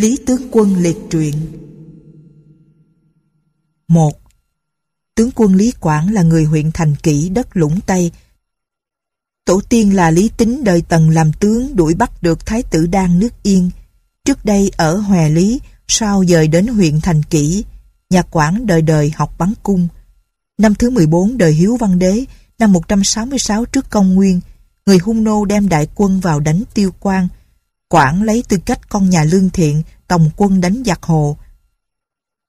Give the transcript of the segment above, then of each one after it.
Lý Tướng Quân liệt truyện một Tướng quân Lý Quảng là người huyện Thành Kỷ đất Lũng Tây. Tổ tiên là Lý Tính đời Tần làm tướng đuổi bắt được Thái tử Đan nước Yên. Trước đây ở Hòe Lý, sau dời đến huyện Thành Kỷ, nhà Quảng đời đời học bắn cung. Năm thứ 14 đời Hiếu Văn Đế, năm 166 trước công nguyên, người hung nô đem đại quân vào đánh tiêu Quang. Quảng lấy tư cách con nhà lương thiện, tổng quân đánh giặc hồ.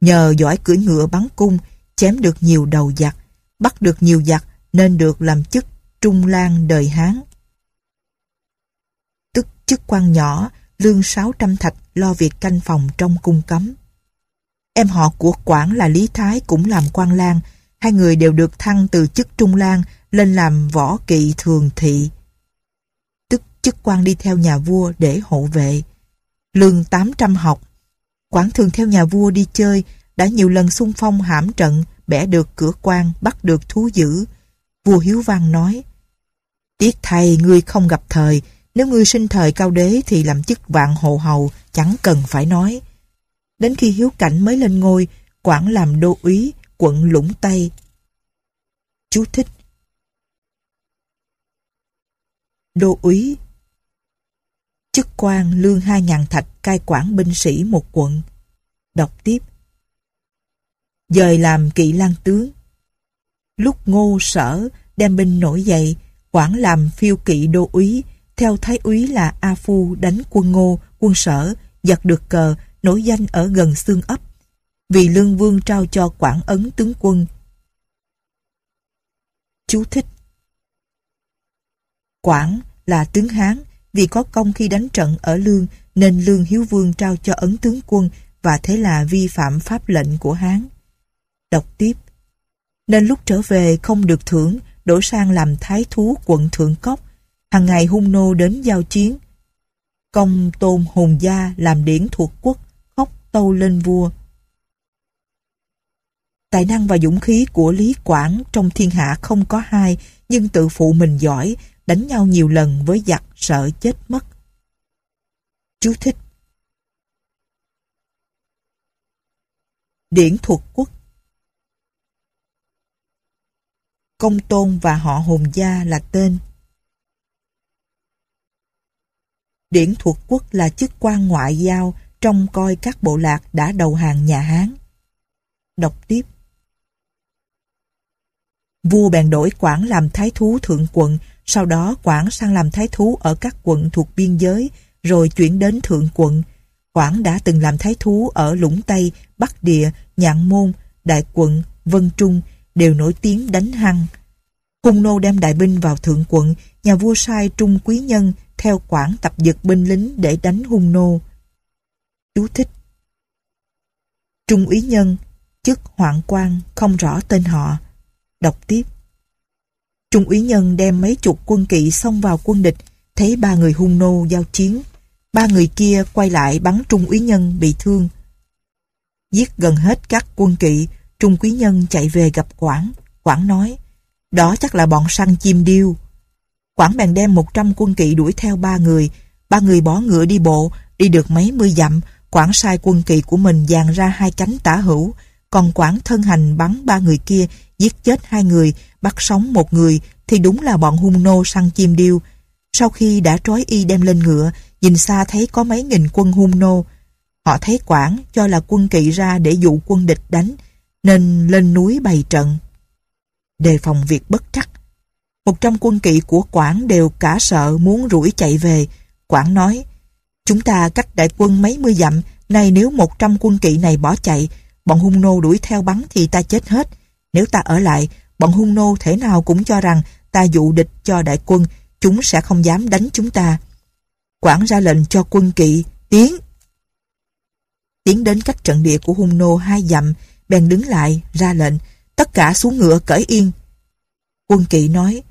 Nhờ giỏi cưỡi ngựa bắn cung, chém được nhiều đầu giặc, bắt được nhiều giặc nên được làm chức Trung Lan đời Hán. Tức chức quan nhỏ, lương 600 thạch lo việc canh phòng trong cung cấm. Em họ của Quảng là Lý Thái cũng làm quan lang, hai người đều được thăng từ chức Trung Lan lên làm võ kỵ thường thị. Chức quan đi theo nhà vua để hộ vệ. Lương 800 học. Quảng thường theo nhà vua đi chơi, đã nhiều lần xung phong hãm trận, bẻ được cửa quan, bắt được thú dữ. Vua Hiếu Văn nói, Tiếc thầy, ngươi không gặp thời, nếu ngươi sinh thời cao đế thì làm chức vạn hộ hầu, chẳng cần phải nói. Đến khi Hiếu Cảnh mới lên ngôi, Quảng làm đô úy, quận Lũng Tây. Chú thích Đô úy Chức quan lương 2.000 thạch cai quản binh sĩ một quận. Đọc tiếp dời làm kỵ lang tướng. Lúc ngô sở đem binh nổi dậy, quản làm phiêu kỵ đô úy, theo thái úy là A Phu đánh quân ngô, quân sở, giật được cờ, nổi danh ở gần xương ấp. Vì lương vương trao cho quản ấn tướng quân. Chú thích Quảng là tướng Hán, vì có công khi đánh trận ở lương nên lương hiếu vương trao cho ấn tướng quân và thế là vi phạm pháp lệnh của Hán. Đọc tiếp. Nên lúc trở về không được thưởng, đổi sang làm thái thú quận Thượng Cốc. hàng ngày hung nô đến giao chiến. Công tôn hùng gia làm điển thuộc quốc, khóc tâu lên vua. Tài năng và dũng khí của Lý Quảng trong thiên hạ không có hai, nhưng tự phụ mình giỏi, đánh nhau nhiều lần với giặc sợ chết mất. Chú thích Điển thuộc quốc Công Tôn và họ Hùng Gia là tên. Điển thuộc quốc là chức quan ngoại giao trong coi các bộ lạc đã đầu hàng nhà Hán. Đọc tiếp. Vua bèn đổi quản làm thái thú thượng quận, sau đó Quảng sang làm thái thú ở các quận thuộc biên giới, rồi chuyển đến thượng quận. Quảng đã từng làm thái thú ở Lũng Tây, Bắc Địa, Nhạn Môn, Đại quận, Vân Trung, đều nổi tiếng đánh hăng. Hung nô đem đại binh vào thượng quận, nhà vua sai trung quý nhân theo quảng tập dực binh lính để đánh hung nô. Chú thích Trung úy nhân, chức hoạn quan, không rõ tên họ. Đọc tiếp. Trung úy nhân đem mấy chục quân kỵ xông vào quân địch, thấy ba người hung nô giao chiến. Ba người kia quay lại bắn trung úy nhân bị thương. Giết gần hết các quân kỵ, trung quý nhân chạy về gặp Quảng. Quảng nói, đó chắc là bọn săn chim điêu. Quảng bèn đem 100 quân kỵ đuổi theo ba người. Ba người bỏ ngựa đi bộ, đi được mấy mươi dặm. Quảng sai quân kỵ của mình dàn ra hai cánh tả hữu. Còn Quảng thân hành bắn ba người kia, giết chết hai người, bắt sống một người, thì đúng là bọn hung nô săn chim điêu. Sau khi đã trói y đem lên ngựa, nhìn xa thấy có mấy nghìn quân hung nô. Họ thấy Quảng cho là quân kỵ ra để dụ quân địch đánh, nên lên núi bày trận đề phòng việc bất trắc. Một trăm quân kỵ của Quảng đều cả sợ muốn rủi chạy về. Quảng nói, chúng ta cách đại quân mấy mươi dặm, nay nếu một trăm quân kỵ này bỏ chạy, bọn hung nô đuổi theo bắn thì ta chết hết. Nếu ta ở lại, bọn hung nô thể nào cũng cho rằng ta dụ địch cho đại quân, chúng sẽ không dám đánh chúng ta. Quảng ra lệnh cho quân kỵ, tiến. Tiến đến cách trận địa của hung nô hai dặm, bèn đứng lại, ra lệnh, tất cả xuống ngựa cởi yên. Quân kỵ nói,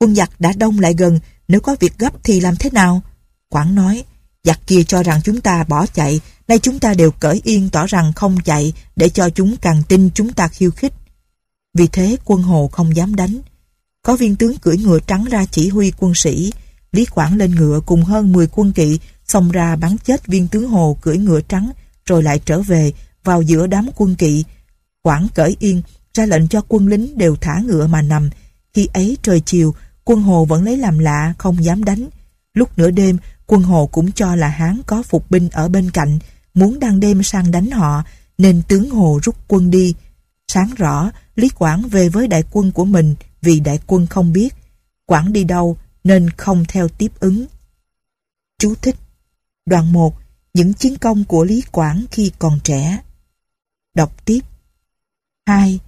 quân giặc đã đông lại gần, nếu có việc gấp thì làm thế nào? Quảng nói, giặc kia cho rằng chúng ta bỏ chạy, nay chúng ta đều cởi yên tỏ rằng không chạy để cho chúng càng tin chúng ta khiêu khích. Vì thế quân hồ không dám đánh. Có viên tướng cưỡi ngựa trắng ra chỉ huy quân sĩ, Lý Quảng lên ngựa cùng hơn 10 quân kỵ xông ra bắn chết viên tướng Hồ cưỡi ngựa trắng, rồi lại trở về vào giữa đám quân kỵ. Quảng cởi yên, ra lệnh cho quân lính đều thả ngựa mà nằm. Khi ấy trời chiều, quân Hồ vẫn lấy làm lạ, không dám đánh. Lúc nửa đêm, quân Hồ cũng cho là Hán có phục binh ở bên cạnh, muốn đang đêm sang đánh họ, nên tướng Hồ rút quân đi. Sáng rõ, Lý Quảng về với đại quân của mình vì đại quân không biết. Quảng đi đâu nên không theo tiếp ứng. Chú thích Đoạn 1 Những chiến công của Lý Quảng khi còn trẻ Đọc tiếp 2.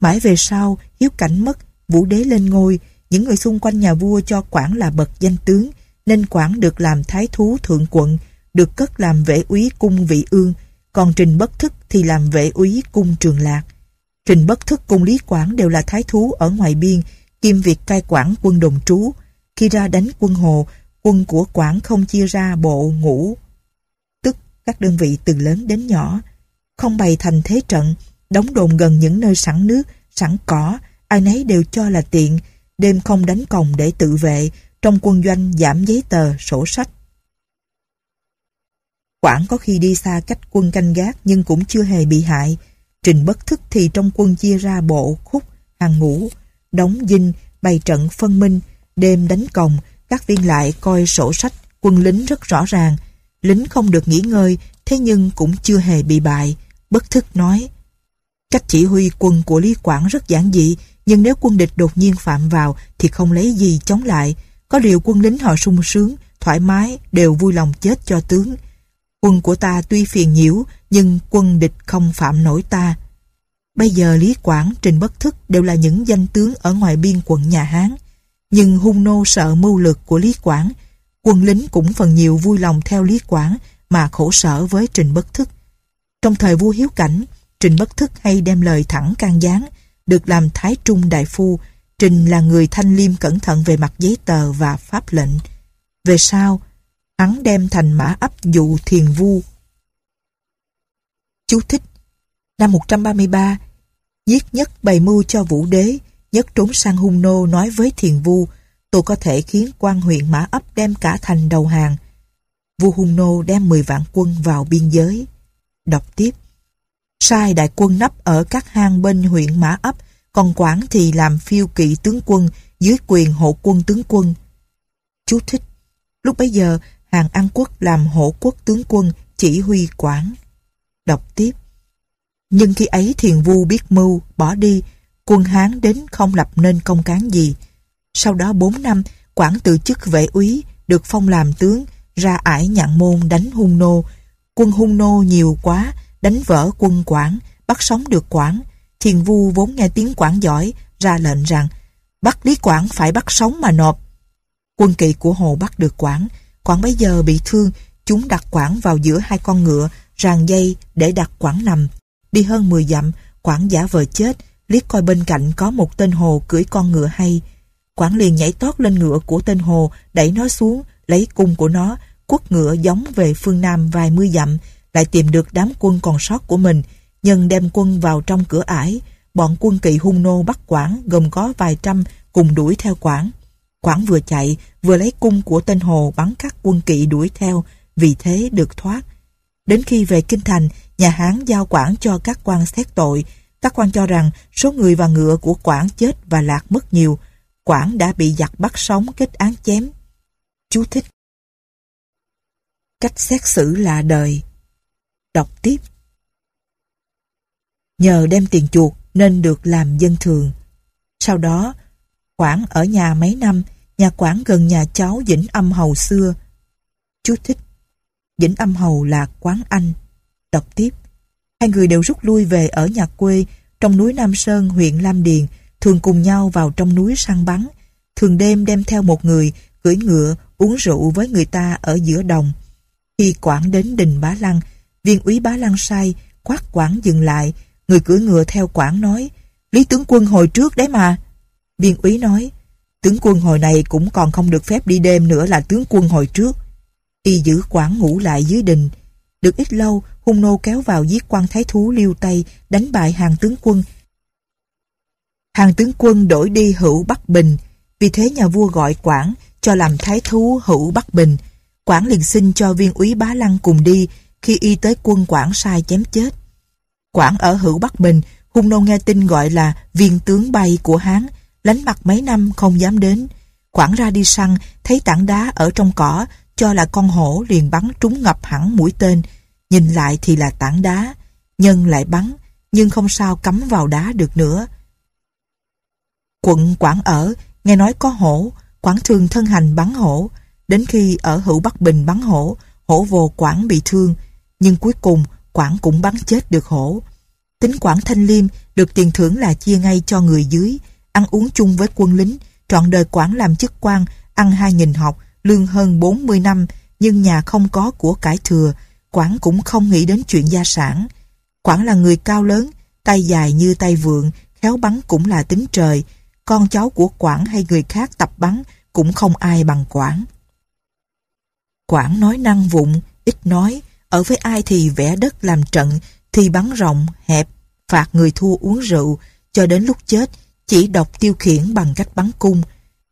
Mãi về sau, hiếu cảnh mất, vũ đế lên ngôi, những người xung quanh nhà vua cho Quảng là bậc danh tướng, nên Quảng được làm thái thú thượng quận, được cất làm vệ úy cung vị ương, còn Trình Bất Thức thì làm vệ úy cung trường lạc. Trình Bất Thức cùng Lý Quảng đều là thái thú ở ngoài biên, kiêm việc cai quản quân đồng trú. Khi ra đánh quân Hồ, quân của Quảng không chia ra bộ ngũ, tức các đơn vị từ lớn đến nhỏ, không bày thành thế trận, đóng đồn gần những nơi sẵn nước, sẵn cỏ, ai nấy đều cho là tiện, đêm không đánh còng để tự vệ, trong quân doanh giảm giấy tờ, sổ sách. Quảng có khi đi xa cách quân canh gác nhưng cũng chưa hề bị hại. Trình bất thức thì trong quân chia ra bộ, khúc, hàng ngũ, đóng dinh, bày trận phân minh, đêm đánh còng, các viên lại coi sổ sách, quân lính rất rõ ràng. Lính không được nghỉ ngơi, thế nhưng cũng chưa hề bị bại. Bất thức nói, cách chỉ huy quân của Lý Quảng rất giản dị, nhưng nếu quân địch đột nhiên phạm vào thì không lấy gì chống lại. Có điều quân lính họ sung sướng, thoải mái, đều vui lòng chết cho tướng. Quân của ta tuy phiền nhiễu, nhưng quân địch không phạm nổi ta. Bây giờ Lý Quảng, Trình Bất Thức đều là những danh tướng ở ngoài biên quận nhà Hán. Nhưng hung nô sợ mưu lược của Lý Quảng, quân lính cũng phần nhiều vui lòng theo Lý Quảng mà khổ sở với Trình Bất Thức. Trong thời vua Hiếu Cảnh, Trình Bất Thức hay đem lời thẳng can gián, được làm Thái Trung Đại Phu. Trình là người thanh liêm cẩn thận về mặt giấy tờ và pháp lệnh. Về sau, hắn đem thành mã ấp dụ thiền vu. Chú thích Năm 133, giết nhất bày mưu cho vũ đế, nhất trốn sang hung nô nói với thiền vu, tôi có thể khiến quan huyện mã ấp đem cả thành đầu hàng. Vua hung nô đem 10 vạn quân vào biên giới. Đọc tiếp sai đại quân nấp ở các hang bên huyện Mã Ấp, còn quản thì làm phiêu kỵ tướng quân dưới quyền hộ quân tướng quân. Chú thích Lúc bấy giờ, Hàng An Quốc làm hộ quốc tướng quân chỉ huy Quảng. Đọc tiếp Nhưng khi ấy thiền vu biết mưu, bỏ đi, quân Hán đến không lập nên công cán gì. Sau đó 4 năm, Quảng từ chức vệ úy, được phong làm tướng, ra ải nhạn môn đánh hung nô. Quân hung nô nhiều quá, đánh vỡ quân Quảng, bắt sống được Quảng. Thiền vu vốn nghe tiếng Quảng giỏi, ra lệnh rằng bắt Lý Quảng phải bắt sống mà nộp. Quân kỵ của Hồ bắt được Quảng, Quảng bấy giờ bị thương, chúng đặt Quảng vào giữa hai con ngựa, ràng dây để đặt Quảng nằm. Đi hơn 10 dặm, Quảng giả vờ chết, liếc coi bên cạnh có một tên Hồ cưỡi con ngựa hay. Quảng liền nhảy tót lên ngựa của tên Hồ, đẩy nó xuống, lấy cung của nó, quất ngựa giống về phương Nam vài mươi dặm, lại tìm được đám quân còn sót của mình, nhân đem quân vào trong cửa ải, bọn quân kỵ hung nô bắt Quảng gồm có vài trăm cùng đuổi theo Quảng. Quảng vừa chạy, vừa lấy cung của tên Hồ bắn các quân kỵ đuổi theo, vì thế được thoát. Đến khi về Kinh Thành, nhà Hán giao Quảng cho các quan xét tội. Các quan cho rằng số người và ngựa của Quảng chết và lạc mất nhiều. Quảng đã bị giặc bắt sống kết án chém. Chú thích Cách xét xử là đời Đọc tiếp. Nhờ đem tiền chuột nên được làm dân thường. Sau đó, Quảng ở nhà mấy năm, nhà Quảng gần nhà cháu Vĩnh Âm Hầu xưa. Chú thích. Vĩnh Âm Hầu là quán Anh. Đọc tiếp. Hai người đều rút lui về ở nhà quê trong núi Nam Sơn, huyện Lam Điền, thường cùng nhau vào trong núi săn bắn, thường đêm đem theo một người, cưỡi ngựa, uống rượu với người ta ở giữa đồng. Khi Quảng đến đình Bá Lăng, viên úy bá lăng sai, quát quảng dừng lại, người cưỡi ngựa theo quảng nói, Lý tướng quân hồi trước đấy mà. Viên úy nói, tướng quân hồi này cũng còn không được phép đi đêm nữa là tướng quân hồi trước. Y giữ quảng ngủ lại dưới đình. Được ít lâu, hung nô kéo vào giết quan thái thú liêu Tây, đánh bại hàng tướng quân. Hàng tướng quân đổi đi hữu Bắc Bình, vì thế nhà vua gọi quảng cho làm thái thú hữu Bắc Bình. Quảng liền xin cho viên úy bá lăng cùng đi khi y tới quân Quảng sai chém chết. Quảng ở hữu Bắc Bình, hung nô nghe tin gọi là viên tướng bay của Hán, lánh mặt mấy năm không dám đến. Quảng ra đi săn, thấy tảng đá ở trong cỏ, cho là con hổ liền bắn trúng ngập hẳn mũi tên. Nhìn lại thì là tảng đá, nhân lại bắn, nhưng không sao cắm vào đá được nữa. Quận Quảng ở, nghe nói có hổ, Quảng thường thân hành bắn hổ, đến khi ở hữu Bắc Bình bắn hổ, hổ vồ Quảng bị thương, nhưng cuối cùng Quảng cũng bắn chết được hổ. Tính Quảng Thanh Liêm được tiền thưởng là chia ngay cho người dưới, ăn uống chung với quân lính, trọn đời quản làm chức quan, ăn hai nghìn học, lương hơn 40 năm, nhưng nhà không có của cải thừa, Quản cũng không nghĩ đến chuyện gia sản. Quản là người cao lớn, tay dài như tay vượng, khéo bắn cũng là tính trời, con cháu của quản hay người khác tập bắn cũng không ai bằng quản. Quản nói năng vụng, ít nói, ở với ai thì vẽ đất làm trận, thì bắn rộng, hẹp, phạt người thua uống rượu, cho đến lúc chết, chỉ đọc tiêu khiển bằng cách bắn cung.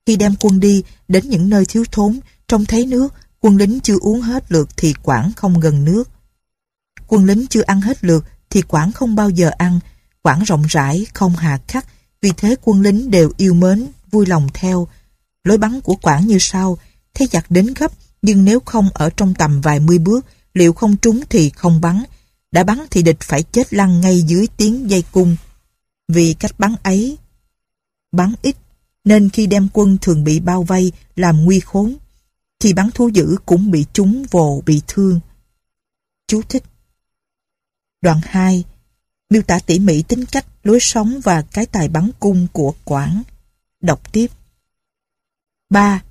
Khi đem quân đi đến những nơi thiếu thốn, trông thấy nước, quân lính chưa uống hết lượt thì Quảng không gần nước. Quân lính chưa ăn hết lượt thì Quảng không bao giờ ăn, Quảng rộng rãi, không hà khắc, vì thế quân lính đều yêu mến, vui lòng theo. Lối bắn của Quảng như sau, thấy giặc đến gấp, nhưng nếu không ở trong tầm vài mươi bước, liệu không trúng thì không bắn. Đã bắn thì địch phải chết lăn ngay dưới tiếng dây cung. Vì cách bắn ấy, bắn ít, nên khi đem quân thường bị bao vây, làm nguy khốn. Khi bắn thú dữ cũng bị trúng vồ, bị thương. Chú thích Đoạn 2 Miêu tả tỉ mỉ tính cách, lối sống và cái tài bắn cung của Quảng. Đọc tiếp 3.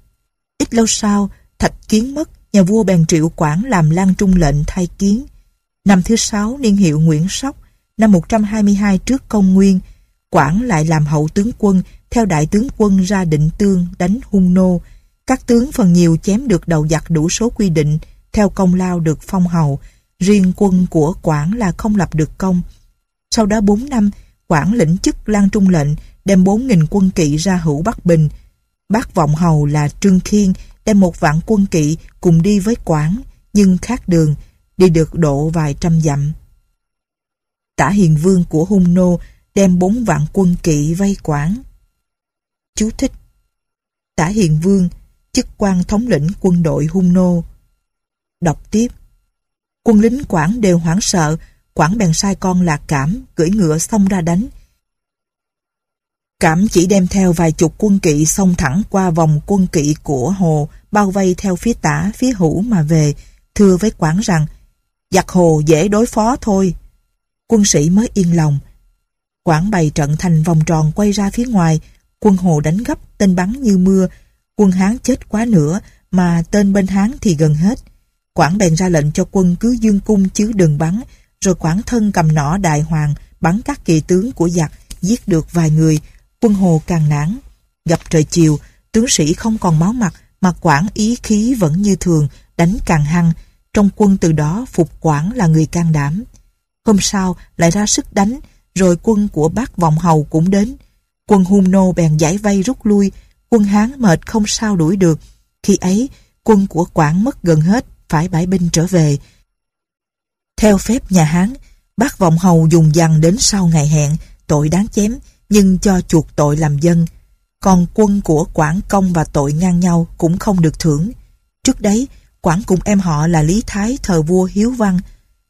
Ít lâu sau, Thạch Kiến mất, nhà vua bèn triệu Quảng làm Lan Trung lệnh thay Kiến. Năm thứ sáu niên hiệu Nguyễn Sóc, năm 122 trước công nguyên, Quảng lại làm hậu tướng quân theo đại tướng quân ra định tương đánh hung nô. Các tướng phần nhiều chém được đầu giặc đủ số quy định, theo công lao được phong hầu. Riêng quân của Quảng là không lập được công. Sau đó 4 năm, Quảng lĩnh chức Lan Trung lệnh đem 4.000 quân kỵ ra hữu Bắc Bình. Bác vọng hầu là Trương Khiên đem một vạn quân kỵ cùng đi với Quảng, nhưng khác đường, đi được độ vài trăm dặm. Tả Hiền Vương của Hung Nô đem bốn vạn quân kỵ vây Quảng. Chú thích Tả Hiền Vương, chức quan thống lĩnh quân đội Hung Nô. Đọc tiếp Quân lính Quảng đều hoảng sợ, Quảng bèn sai con lạc cảm, cưỡi ngựa xông ra đánh. Cảm chỉ đem theo vài chục quân kỵ xông thẳng qua vòng quân kỵ của Hồ, bao vây theo phía tả, phía hữu mà về, thưa với Quảng rằng, giặc Hồ dễ đối phó thôi. Quân sĩ mới yên lòng. Quảng bày trận thành vòng tròn quay ra phía ngoài, quân Hồ đánh gấp, tên bắn như mưa, quân Hán chết quá nữa, mà tên bên Hán thì gần hết. Quảng bèn ra lệnh cho quân cứ dương cung chứ đừng bắn, rồi Quảng thân cầm nỏ đại hoàng, bắn các kỳ tướng của giặc, giết được vài người, quân Hồ càng nản. Gặp trời chiều, tướng sĩ không còn máu mặt, mà Quảng ý khí vẫn như thường, đánh càng hăng. Trong quân từ đó phục Quảng là người can đảm. Hôm sau lại ra sức đánh, rồi quân của bác Vọng Hầu cũng đến. Quân Hung Nô bèn giải vây rút lui, quân Hán mệt không sao đuổi được. Khi ấy, quân của Quảng mất gần hết, phải bãi binh trở về. Theo phép nhà Hán, bác Vọng Hầu dùng dằn đến sau ngày hẹn, tội đáng chém, nhưng cho chuộc tội làm dân. Còn quân của Quảng Công và tội ngang nhau cũng không được thưởng. Trước đấy, Quảng cùng em họ là Lý Thái thờ vua Hiếu Văn.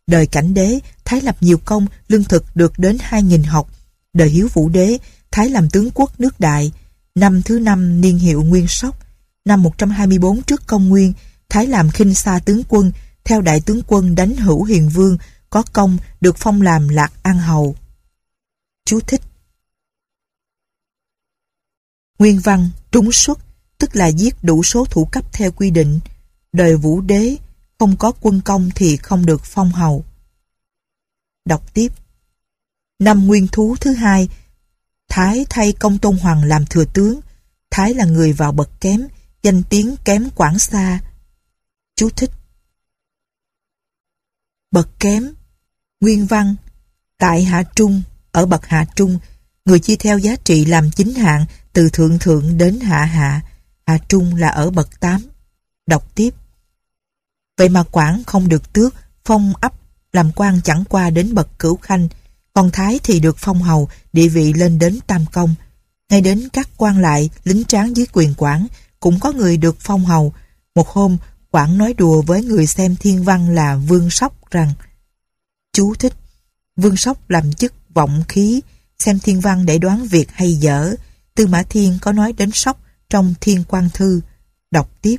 Đời cảnh đế, Thái lập nhiều công, lương thực được đến 2.000 học. Đời Hiếu Vũ đế, Thái làm tướng quốc nước Đại. Năm thứ năm niên hiệu Nguyên Sóc. Năm 124 trước công nguyên, Thái làm khinh xa tướng quân, theo đại tướng quân đánh hữu hiền vương, có công được phong làm lạc an hầu. Chú thích Nguyên văn, trúng xuất, tức là giết đủ số thủ cấp theo quy định. Đời vũ đế, không có quân công thì không được phong hầu. Đọc tiếp. Năm nguyên thú thứ hai, Thái thay công tôn hoàng làm thừa tướng. Thái là người vào bậc kém, danh tiếng kém quảng xa. Chú thích. Bậc kém, nguyên văn, tại hạ trung, ở bậc hạ trung, người chia theo giá trị làm chính hạng từ thượng thượng đến hạ hạ, hạ trung là ở bậc tám. Đọc tiếp. Vậy mà Quảng không được tước, phong ấp, làm quan chẳng qua đến bậc cửu khanh, còn Thái thì được phong hầu, địa vị lên đến tam công. Ngay đến các quan lại, lính tráng dưới quyền Quảng, cũng có người được phong hầu. Một hôm, Quảng nói đùa với người xem thiên văn là Vương Sóc rằng Chú thích, Vương Sóc làm chức vọng khí, xem thiên văn để đoán việc hay dở. Tư Mã Thiên có nói đến Sóc trong Thiên quan Thư. Đọc tiếp.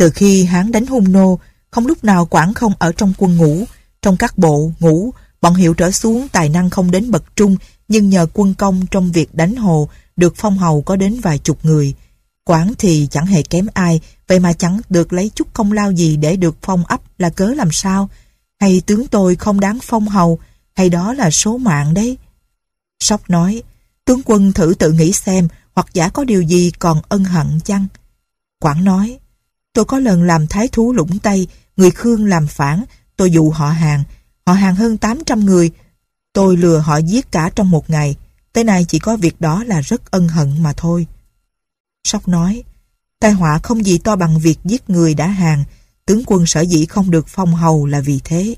Từ khi Hán đánh hung nô, không lúc nào Quảng không ở trong quân ngũ, trong các bộ, ngũ, bọn hiệu trở xuống tài năng không đến bậc trung, nhưng nhờ quân công trong việc đánh hồ, được phong hầu có đến vài chục người. Quảng thì chẳng hề kém ai, vậy mà chẳng được lấy chút công lao gì để được phong ấp là cớ làm sao? Hay tướng tôi không đáng phong hầu, hay đó là số mạng đấy? Sóc nói, tướng quân thử tự nghĩ xem, hoặc giả có điều gì còn ân hận chăng? Quảng nói, tôi có lần làm thái thú lũng Tây, người Khương làm phản, tôi dụ họ hàng, họ hàng hơn 800 người, tôi lừa họ giết cả trong một ngày, tới nay chỉ có việc đó là rất ân hận mà thôi. Sóc nói, tai họa không gì to bằng việc giết người đã hàng, tướng quân sở dĩ không được phong hầu là vì thế.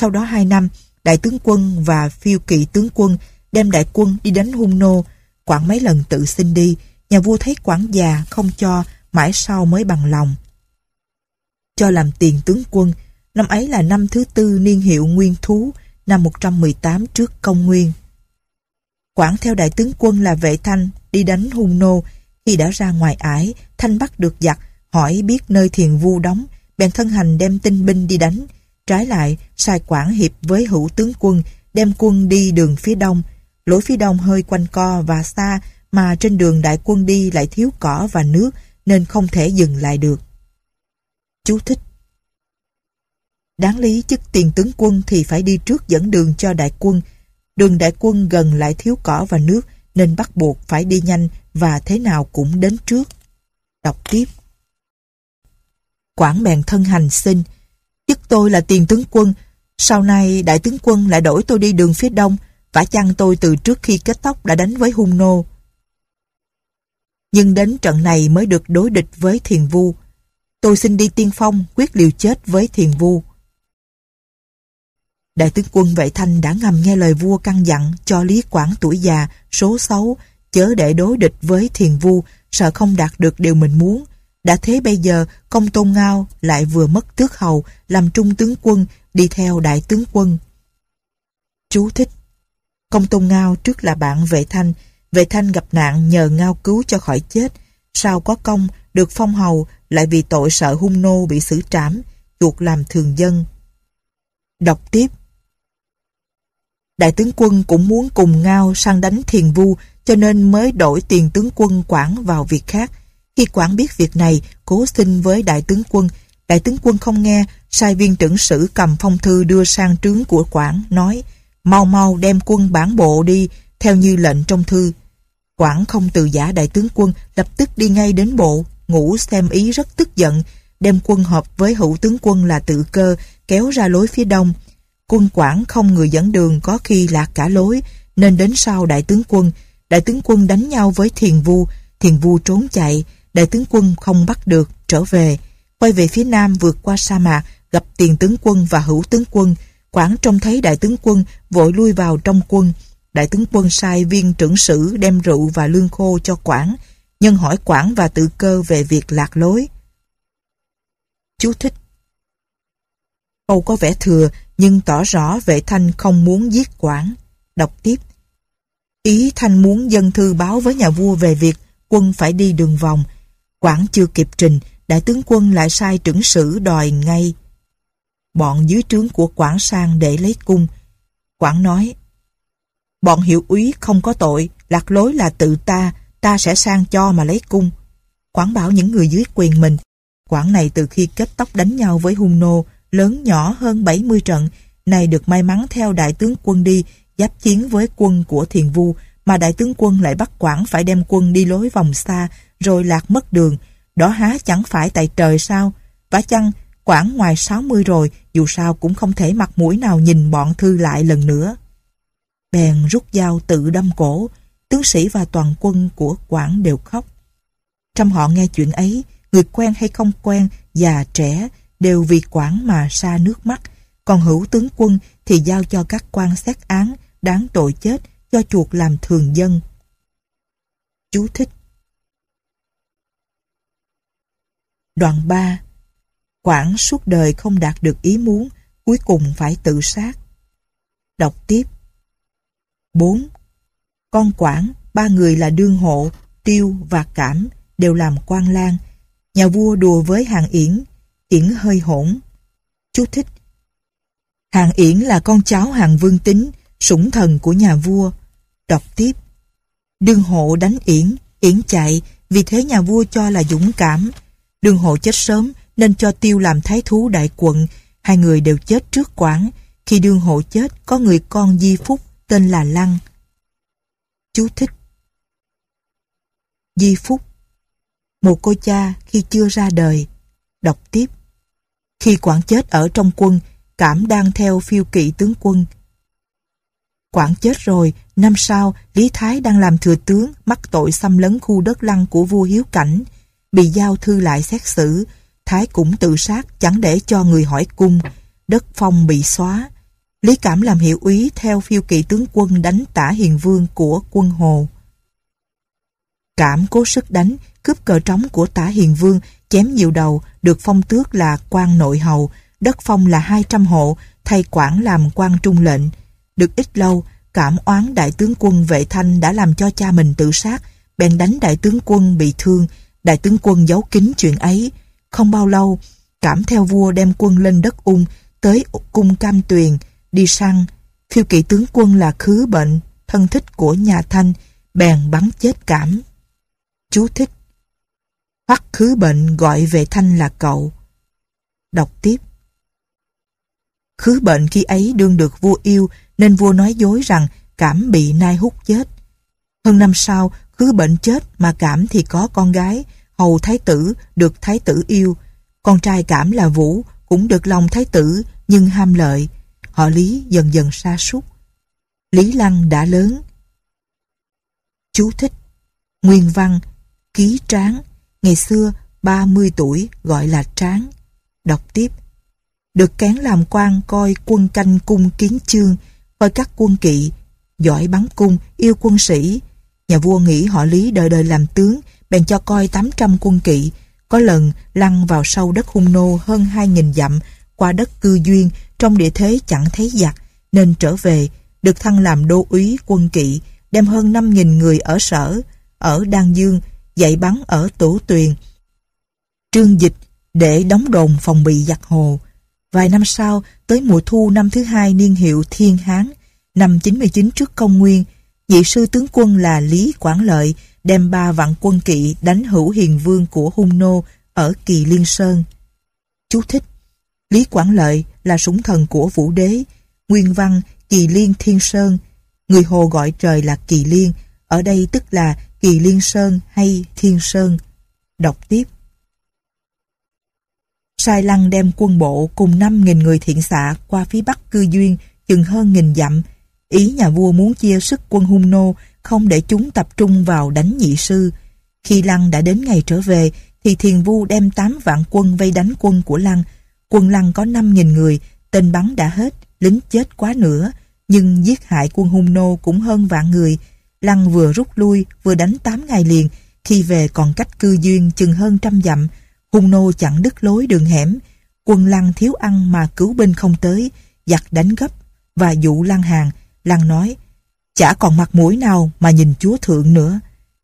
Sau đó hai năm, đại tướng quân và phiêu kỵ tướng quân đem đại quân đi đánh hung nô, Quảng mấy lần tự xin đi, nhà vua thấy Quảng già không cho, mãi sau mới bằng lòng. Cho làm tiền tướng quân, năm ấy là năm thứ tư niên hiệu Nguyên Thú, năm 118 trước công nguyên. Quảng theo đại tướng quân là vệ thanh đi đánh hung nô, khi đã ra ngoài ải, thanh bắt được giặc, hỏi biết nơi thiền vu đóng, bèn thân hành đem tinh binh đi đánh. Trái lại, sai quản hiệp với hữu tướng quân, đem quân đi đường phía đông, lối phía đông hơi quanh co và xa mà trên đường đại quân đi lại thiếu cỏ và nước nên không thể dừng lại được. Chú thích Đáng lý chức tiền tướng quân thì phải đi trước dẫn đường cho đại quân. Đường đại quân gần lại thiếu cỏ và nước, nên bắt buộc phải đi nhanh và thế nào cũng đến trước. Đọc tiếp. Quảng bèn thân hành xin. Chức tôi là tiền tướng quân. Sau này đại tướng quân lại đổi tôi đi đường phía đông Vả chăng tôi từ trước khi kết tóc đã đánh với hung nô. Nhưng đến trận này mới được đối địch với thiền vu. Tôi xin đi tiên phong, quyết liều chết với thiền vu. Đại tướng quân Vệ Thanh đã ngầm nghe lời vua căn dặn cho Lý Quảng tuổi già, số xấu, chớ để đối địch với thiền vu, sợ không đạt được điều mình muốn. Đã thế bây giờ, công tôn ngao lại vừa mất tước hầu, làm trung tướng quân, đi theo đại tướng quân. Chú thích Công Tôn Ngao trước là bạn Vệ Thanh, Vệ Thanh gặp nạn nhờ Ngao cứu cho khỏi chết, sau có công được phong hầu lại vì tội sợ hung nô bị xử trảm, chuột làm thường dân. Đọc tiếp Đại tướng quân cũng muốn cùng Ngao sang đánh thiền vu cho nên mới đổi tiền tướng quân quản vào việc khác. Khi quản biết việc này, cố xin với đại tướng quân. Đại tướng quân không nghe, sai viên trưởng sử cầm phong thư đưa sang trướng của quản, nói mau mau đem quân bản bộ đi, theo như lệnh trong thư. Quảng không từ giả đại tướng quân, lập tức đi ngay đến bộ, ngũ xem ý rất tức giận, đem quân hợp với hữu tướng quân là tự cơ, kéo ra lối phía đông. Quân Quảng không người dẫn đường có khi lạc cả lối, nên đến sau đại tướng quân. Đại tướng quân đánh nhau với thiền vu, thiền vu trốn chạy, đại tướng quân không bắt được, trở về. Quay về phía nam vượt qua sa mạc, gặp tiền tướng quân và hữu tướng quân, Quảng trông thấy đại tướng quân vội lui vào trong quân. Đại tướng quân sai viên trưởng sử đem rượu và lương khô cho Quảng, nhân hỏi Quảng và tự cơ về việc lạc lối. Chú thích Câu có vẻ thừa nhưng tỏ rõ vệ thanh không muốn giết Quảng. Đọc tiếp. Ý thanh muốn dân thư báo với nhà vua về việc quân phải đi đường vòng. Quảng chưa kịp trình, đại tướng quân lại sai trưởng sử đòi ngay bọn dưới trướng của Quảng sang để lấy cung. Quảng nói, bọn hiệu úy không có tội, lạc lối là tự ta, ta sẽ sang cho mà lấy cung. Quảng bảo những người dưới quyền mình, Quảng này từ khi kết tóc đánh nhau với hung nô, lớn nhỏ hơn 70 trận, này được may mắn theo đại tướng quân đi, giáp chiến với quân của thiền vu, mà đại tướng quân lại bắt Quảng phải đem quân đi lối vòng xa, rồi lạc mất đường. Đó há chẳng phải tại trời sao? Vả chăng Quảng ngoài 60 rồi, dù sao cũng không thể mặt mũi nào nhìn bọn thư lại lần nữa. Bèn rút dao tự đâm cổ, tướng sĩ và toàn quân của Quảng đều khóc. Trong họ nghe chuyện ấy, người quen hay không quen, già trẻ, đều vì quảng mà xa nước mắt, còn hữu tướng quân thì giao cho các quan xét án đáng tội chết cho chuột làm thường dân. Chú thích Đoạn 3 Quảng suốt đời không đạt được ý muốn, cuối cùng phải tự sát. Đọc tiếp 4. Con quản ba người là Đương Hộ, Tiêu và Cảm đều làm quan lang. Nhà vua đùa với Hàng Yển, Yển hơi hỗn. Chú thích Hàng Yển là con cháu Hàng Vương Tính, sủng thần của nhà vua. Đọc tiếp Đương Hộ đánh Yển, Yển chạy, vì thế nhà vua cho là dũng cảm. Đương Hộ chết sớm nên cho Tiêu làm thái thú đại quận, hai người đều chết trước Quảng. Khi Đương Hộ chết, có người con Di Phúc tên là Lăng. Chú thích. Di Phúc. Một cô cha khi chưa ra đời. Đọc tiếp. Khi Quảng chết ở trong quân, Cảm đang theo phiêu kỵ tướng quân. Quảng chết rồi, Năm sau, Lý Thái đang làm thừa tướng, Mắc tội xâm lấn khu đất lăng của vua Hiếu Cảnh. Bị giao thư lại xét xử. Thái cũng tự sát, Chẳng để cho người hỏi cung. Đất phong bị xóa. Lý Cảm làm hiệu úy theo phiêu kỵ tướng quân đánh tả hiền vương của quân Hồ. Cảm cố sức đánh, cướp cờ trống của tả hiền vương, chém nhiều đầu, được phong tước là quan nội hầu, đất phong là 200 hộ, thay quản làm quan trung lệnh. Được ít lâu, cảm oán đại tướng quân vệ thanh đã làm cho cha mình tự sát, bèn đánh đại tướng quân bị thương, đại tướng quân giấu kín chuyện ấy. Không bao lâu, cảm theo vua đem quân lên đất ung, tới cung cam tuyền, đi săn, phiêu kỵ tướng quân là khứ bệnh, thân thích của nhà Thanh, bèn bắn chết cảm. Chú thích Hoắc khứ bệnh gọi về Thanh là cậu. Đọc tiếp Khứ bệnh khi ấy đương được vua yêu nên vua nói dối rằng cảm bị nai hút chết. Hơn năm sau, khứ bệnh chết mà cảm thì có con gái, hầu thái tử được thái tử yêu. Con trai cảm là Vũ cũng được lòng thái tử nhưng ham lợi họ Lý dần dần sa sút. Lý Lăng đã lớn. Chú thích. Nguyên văn Ký Tráng Ngày xưa 30 tuổi gọi là Tráng. Đọc tiếp. Được cán làm quan coi quân canh cung kiến chương Coi các quân kỵ Giỏi bắn cung, yêu quân sĩ. Nhà vua nghĩ họ Lý đời đời làm tướng Bèn cho coi 800 quân kỵ. Có lần lăn vào sâu đất hung nô hơn 2.000 dặm Qua đất cư duyên trong địa thế chẳng thấy giặc, nên trở về, được thăng làm đô úy, quân kỵ, đem hơn 5.000 người ở sở, ở Đan Dương, dạy bắn ở Tổ Tuyền. Trương dịch để đóng đồn phòng bị giặc hồ. Vài năm sau, tới mùa thu năm thứ hai niên hiệu Thiên Hán, năm 99 trước công nguyên nhị sư tướng quân là Lý Quảng Lợi đem ba vạn quân kỵ đánh hữu hiền vương của Hung Nô ở Kỳ Liên Sơn. Chú thích. Lý Quảng Lợi là súng thần của Vũ Đế, nguyên văn Kỳ Liên Thiên Sơn, người Hồ gọi trời là Kỳ Liên, ở đây tức là Kỳ Liên Sơn hay Thiên Sơn. Đọc tiếp. Sai Lăng đem quân bộ cùng 5.000 người thiện xạ qua phía bắc cư duyên chừng hơn nghìn dặm. Ý nhà vua muốn chia sức quân hung nô không để chúng tập trung vào đánh nhị sư. Khi Lăng đã đến ngày trở về thì Thiền Vu đem 8 vạn quân vây đánh quân của Lăng Quân Lăng có 5.000 người, tên bắn đã hết, lính chết quá nữa, nhưng giết hại quân hung nô cũng hơn vạn người. Lăng vừa rút lui, vừa đánh 8 ngày liền, khi về còn cách cư duyên chừng hơn trăm dặm, hung nô chặn đứt lối đường hẻm. Quân Lăng thiếu ăn mà cứu binh không tới, giặc đánh gấp, và dụ Lăng hàng. Lăng nói, chả còn mặt mũi nào mà nhìn chúa thượng nữa.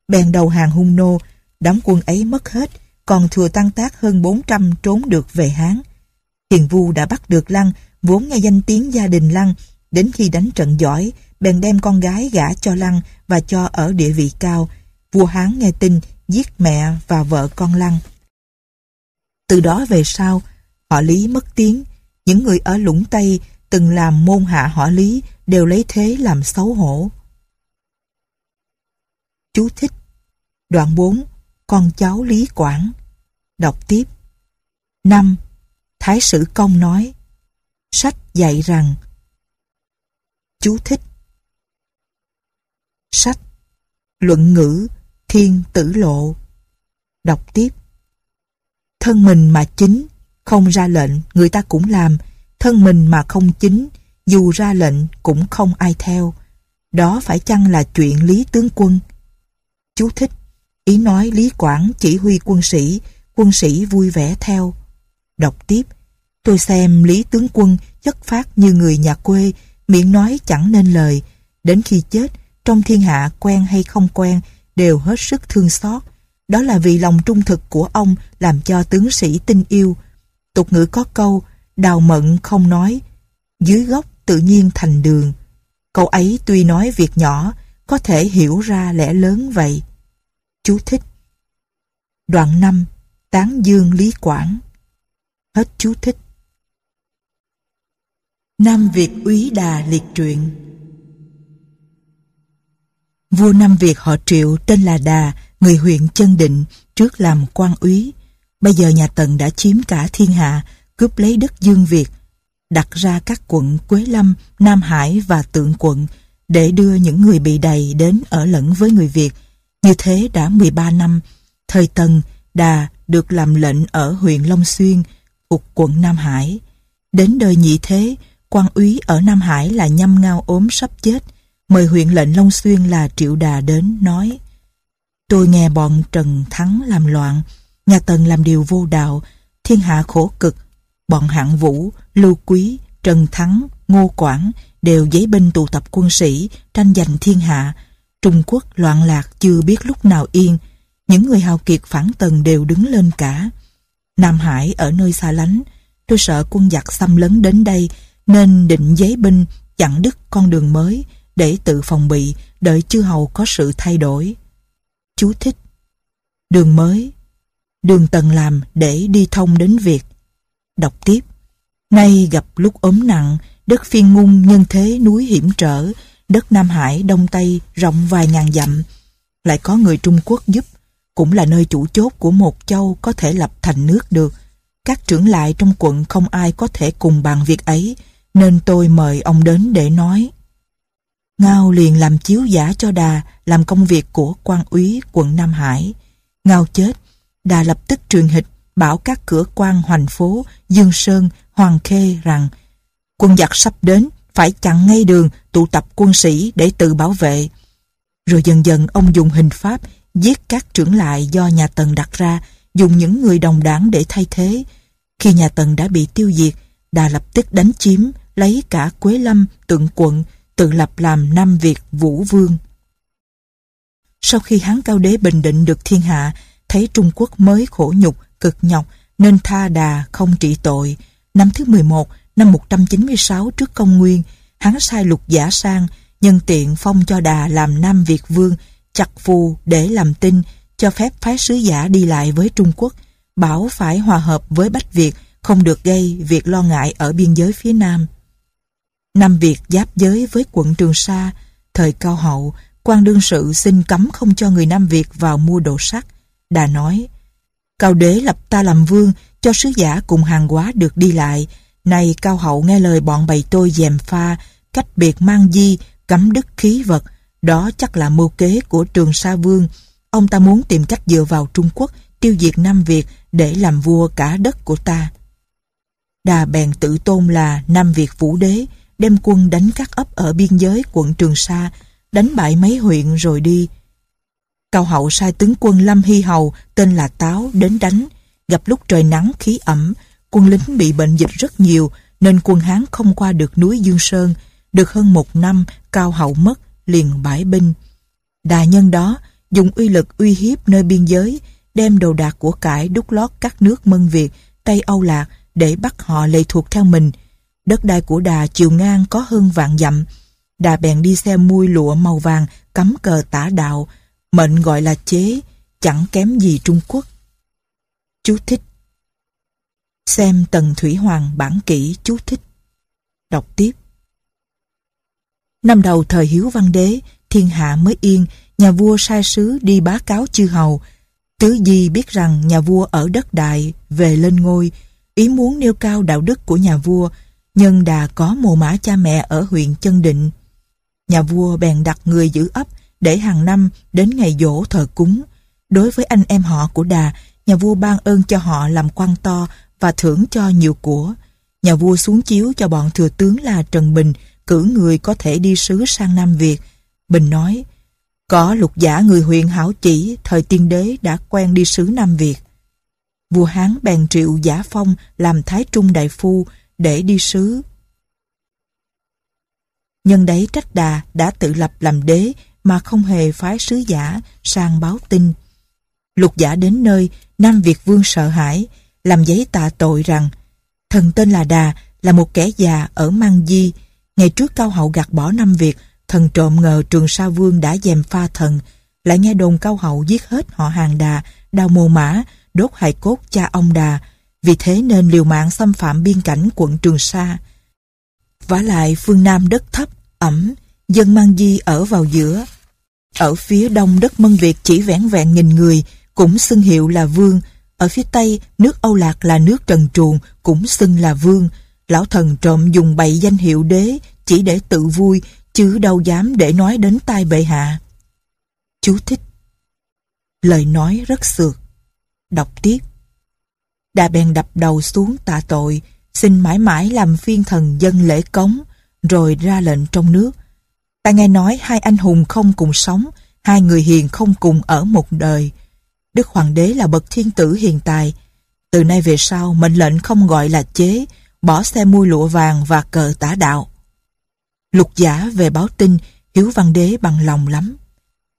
Bèn đầu hàng hung nô, đám quân ấy mất hết, còn thừa tăng tác hơn 400 trốn được về Hán. Hiền Vu đã bắt được Lăng, vốn nghe danh tiếng gia đình Lăng, đến khi đánh trận giỏi, bèn đem con gái gả cho Lăng và cho ở địa vị cao. Vua Hán nghe tin, giết mẹ và vợ con Lăng. Từ đó về sau, họ Lý mất tiếng, những người ở Lũng Tây từng làm môn hạ họ Lý đều lấy thế làm xấu hổ. Chú thích Đoạn 4 Con cháu Lý Quảng Đọc tiếp 5. Thái sử công nói Sách dạy rằng Chú thích Sách Luận ngữ Thiên tử lộ Đọc tiếp Thân mình mà chính Không ra lệnh, người ta cũng làm. Thân mình mà không chính, dù ra lệnh cũng không ai theo. Đó phải chăng là chuyện Lý Tướng Quân? Chú thích. Ý nói Lý Quảng chỉ huy quân sĩ, quân sĩ vui vẻ theo. Đọc tiếp. Tôi xem Lý Tướng Quân chất phát như người nhà quê, miệng nói chẳng nên lời. Đến khi chết, trong thiên hạ quen hay không quen, đều hết sức thương xót. Đó là vì lòng trung thực của ông làm cho tướng sĩ tin yêu. Tục ngữ có câu, đào mận không nói, dưới gốc tự nhiên thành đường. Câu ấy tuy nói việc nhỏ, có thể hiểu ra lẽ lớn vậy. Chú thích Đoạn 5 Tán Dương Lý Quảng Hết chú thích Nam Việt úy đà liệt truyện Vua Nam Việt họ Triệu tên là Đà, người huyện Chân Định, trước làm quan úy. Bây giờ nhà Tần đã chiếm cả thiên hạ, cướp lấy đất Dương Việt, đặt ra các quận Quế Lâm, Nam Hải và Tượng quận để đưa những người bị đầy đến ở lẫn với người Việt. Như thế đã 13 năm, thời Tần, Đà được làm lệnh ở huyện Long Xuyên, thuộc quận Nam Hải. Đến đời nhị thế, quan úy ở Nam Hải là nhâm ngao ốm sắp chết, mời huyện lệnh Long Xuyên là Triệu Đà đến nói Tôi nghe bọn Trần Thắng làm loạn, nhà Tần làm điều vô đạo, thiên hạ khổ cực, bọn hạng vũ, lưu quý, Trần Thắng, Ngô Quảng đều giấy binh tụ tập quân sĩ, tranh giành thiên hạ. Trung Quốc loạn lạc chưa biết lúc nào yên, những người hào kiệt phản tần đều đứng lên cả. Nam Hải ở nơi xa lánh, tôi sợ quân giặc xâm lấn đến đây nên định giấy binh chặn đứt con đường mới để tự phòng bị đợi chư hầu có sự thay đổi. Chú thích Đường mới Đường tần làm để đi thông đến Việt Đọc tiếp Nay gặp lúc ốm nặng Đất phiên ngung nhân thế núi hiểm trở Đất Nam Hải Đông Tây rộng vài ngàn dặm Lại có người Trung Quốc giúp cũng là nơi chủ chốt của một châu Có thể lập thành nước được Các trưởng lại trong quận không ai có thể cùng bàn việc ấy Nên tôi mời ông đến để nói Ngao liền làm chiếu giả cho Đà làm công việc của quan úy quận Nam Hải. Ngao chết, Đà lập tức truyền hịch bảo các cửa quan hoành phố Dương Sơn, Hoàng Khê rằng quân giặc sắp đến phải chặn ngay đường tụ tập quân sĩ để tự bảo vệ. Rồi dần dần ông dùng hình pháp giết các trưởng lại do nhà Tần đặt ra dùng những người đồng đảng để thay thế. Khi nhà Tần đã bị tiêu diệt, Đà lập tức đánh chiếm lấy cả Quế Lâm, Tượng Quận tự lập làm Nam Việt Vũ Vương. Sau khi Hán Cao Đế bình định được thiên hạ, thấy Trung Quốc mới khổ nhục, cực nhọc, nên tha đà không trị tội. Năm thứ 11, năm 196 trước công nguyên, hắn sai lục giả sang, nhân tiện phong cho đà làm Nam Việt Vương, chặt phù để làm tin, cho phép phái sứ giả đi lại với Trung Quốc, bảo phải hòa hợp với Bách Việt, không được gây việc lo ngại ở biên giới phía Nam. Nam Việt giáp giới với quận Trường Sa, thời cao hậu, quan đương sự xin cấm không cho người Nam Việt vào mua đồ sắt. đã nói, Cao đế lập ta làm vương, cho sứ giả cùng hàng hóa được đi lại. nay cao hậu nghe lời bọn bầy tôi dèm pha, cách biệt mang di, cấm đức khí vật. Đó chắc là mưu kế của trường Sa Vương. Ông ta muốn tìm cách dựa vào Trung Quốc, tiêu diệt Nam Việt để làm vua cả đất của ta. Đà bèn tự tôn là Nam Việt Vũ Đế, đem quân đánh các ấp ở biên giới quận Trường Sa, đánh bại mấy huyện rồi đi. Cao Hậu sai tướng quân Lâm Hy Hầu tên là Táo đến đánh, gặp lúc trời nắng khí ẩm, quân lính bị bệnh dịch rất nhiều nên quân Hán không qua được núi Dương Sơn, được hơn một năm Cao Hậu mất, liền bãi binh. Đà nhân đó dùng uy lực uy hiếp nơi biên giới, đem đồ đạc của cải đúc lót các nước Mân Việt, Tây Âu Lạc để bắt họ lệ thuộc theo mình, Đất đai của Đà chiều ngang có hơn vạn dặm. Đà bèn đi xe mui lụa màu vàng cắm cờ tả đạo, mệnh gọi là chế, chẳng kém gì Trung Quốc. Chú thích Xem Tần Thủy Hoàng bản kỹ chú thích. Đọc tiếp. Năm đầu thời Hiếu Văn Đế, thiên hạ mới yên, nhà vua sai sứ đi bá cáo chư hầu. Tứ Di biết rằng nhà vua ở đất đại, về lên ngôi, ý muốn nêu cao đạo đức của nhà vua, Nhân đà có mồ mã cha mẹ ở huyện Chân Định. Nhà vua bèn đặt người giữ ấp để hàng năm đến ngày dỗ thờ cúng. Đối với anh em họ của đà, nhà vua ban ơn cho họ làm quan to và thưởng cho nhiều của. Nhà vua xuống chiếu cho bọn thừa tướng là Trần Bình cử người có thể đi sứ sang Nam Việt. Bình nói, có lục giả người huyện hảo chỉ thời tiên đế đã quen đi sứ Nam Việt. Vua Hán bèn triệu giả phong làm Thái Trung Đại Phu để đi sứ. Nhân đấy trách đà đã tự lập làm đế mà không hề phái sứ giả sang báo tin. Lục giả đến nơi, Nam Việt Vương sợ hãi, làm giấy tạ tội rằng thần tên là Đà là một kẻ già ở Mang Di. Ngày trước Cao Hậu gạt bỏ năm việc thần trộm ngờ Trường Sa Vương đã dèm pha thần, lại nghe đồn Cao Hậu giết hết họ hàng Đà, đào mồ mã, đốt hài cốt cha ông Đà. Vì thế nên liều mạng xâm phạm biên cảnh quận Trường Sa. vả lại phương Nam đất thấp, ẩm, dân Mang Di ở vào giữa. Ở phía đông đất Mân Việt chỉ vẻn vẹn nghìn người, cũng xưng hiệu là vương. Ở phía tây, nước Âu Lạc là nước Trần Truồng, cũng xưng là vương. Lão thần trộm dùng bậy danh hiệu đế chỉ để tự vui, chứ đâu dám để nói đến tai bệ hạ. Chú thích Lời nói rất sượt. Đọc tiếp. Đà bèn đập đầu xuống tạ tội, xin mãi mãi làm phiên thần dân lễ cống, rồi ra lệnh trong nước. Ta nghe nói hai anh hùng không cùng sống, hai người hiền không cùng ở một đời. Đức Hoàng đế là bậc thiên tử hiền tài. Từ nay về sau, mệnh lệnh không gọi là chế, bỏ xe mua lụa vàng và cờ tả đạo. Lục giả về báo tin, Hiếu Văn Đế bằng lòng lắm.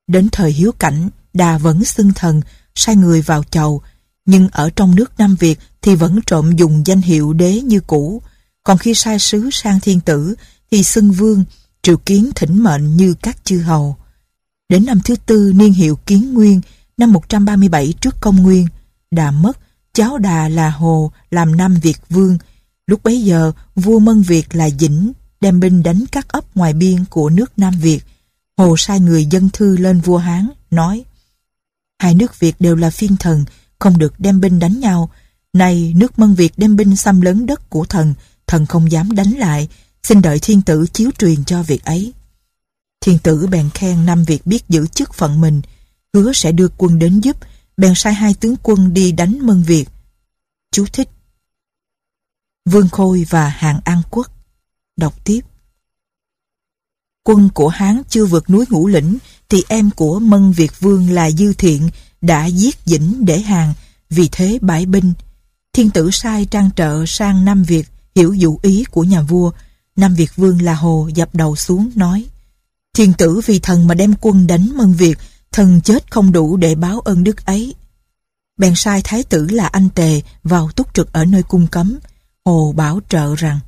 Đến thời hiếu cảnh, đà vẫn xưng thần, sai người vào chầu, nhưng ở trong nước Nam Việt thì vẫn trộm dùng danh hiệu đế như cũ, còn khi sai sứ sang thiên tử thì xưng vương, triệu kiến thỉnh mệnh như các chư hầu. Đến năm thứ tư niên hiệu kiến nguyên, năm 137 trước công nguyên, đà mất, cháu đà là Hồ làm Nam Việt vương. Lúc bấy giờ, vua Mân Việt là Dĩnh, đem binh đánh các ấp ngoài biên của nước Nam Việt. Hồ sai người dân thư lên vua Hán, nói Hai nước Việt đều là phiên thần, không được đem binh đánh nhau. Nay nước Mân Việt đem binh xâm lấn đất của thần, thần không dám đánh lại, xin đợi thiên tử chiếu truyền cho việc ấy. Thiên tử bèn khen Nam Việt biết giữ chức phận mình, hứa sẽ đưa quân đến giúp, bèn sai hai tướng quân đi đánh Mân Việt. Chú thích Vương Khôi và Hàng An Quốc Đọc tiếp Quân của Hán chưa vượt núi Ngũ Lĩnh, thì em của Mân Việt Vương là Dư Thiện đã giết Dĩnh để hàng vì thế bãi binh. Thiên tử sai trang trợ sang Nam Việt, hiểu dụ ý của nhà vua. Nam Việt Vương là Hồ, dập đầu xuống, nói, Thiên tử vì thần mà đem quân đánh Mân Việt, thần chết không đủ để báo ơn đức ấy. Bèn sai thái tử là anh Tề vào túc trực ở nơi cung cấm. Hồ bảo trợ rằng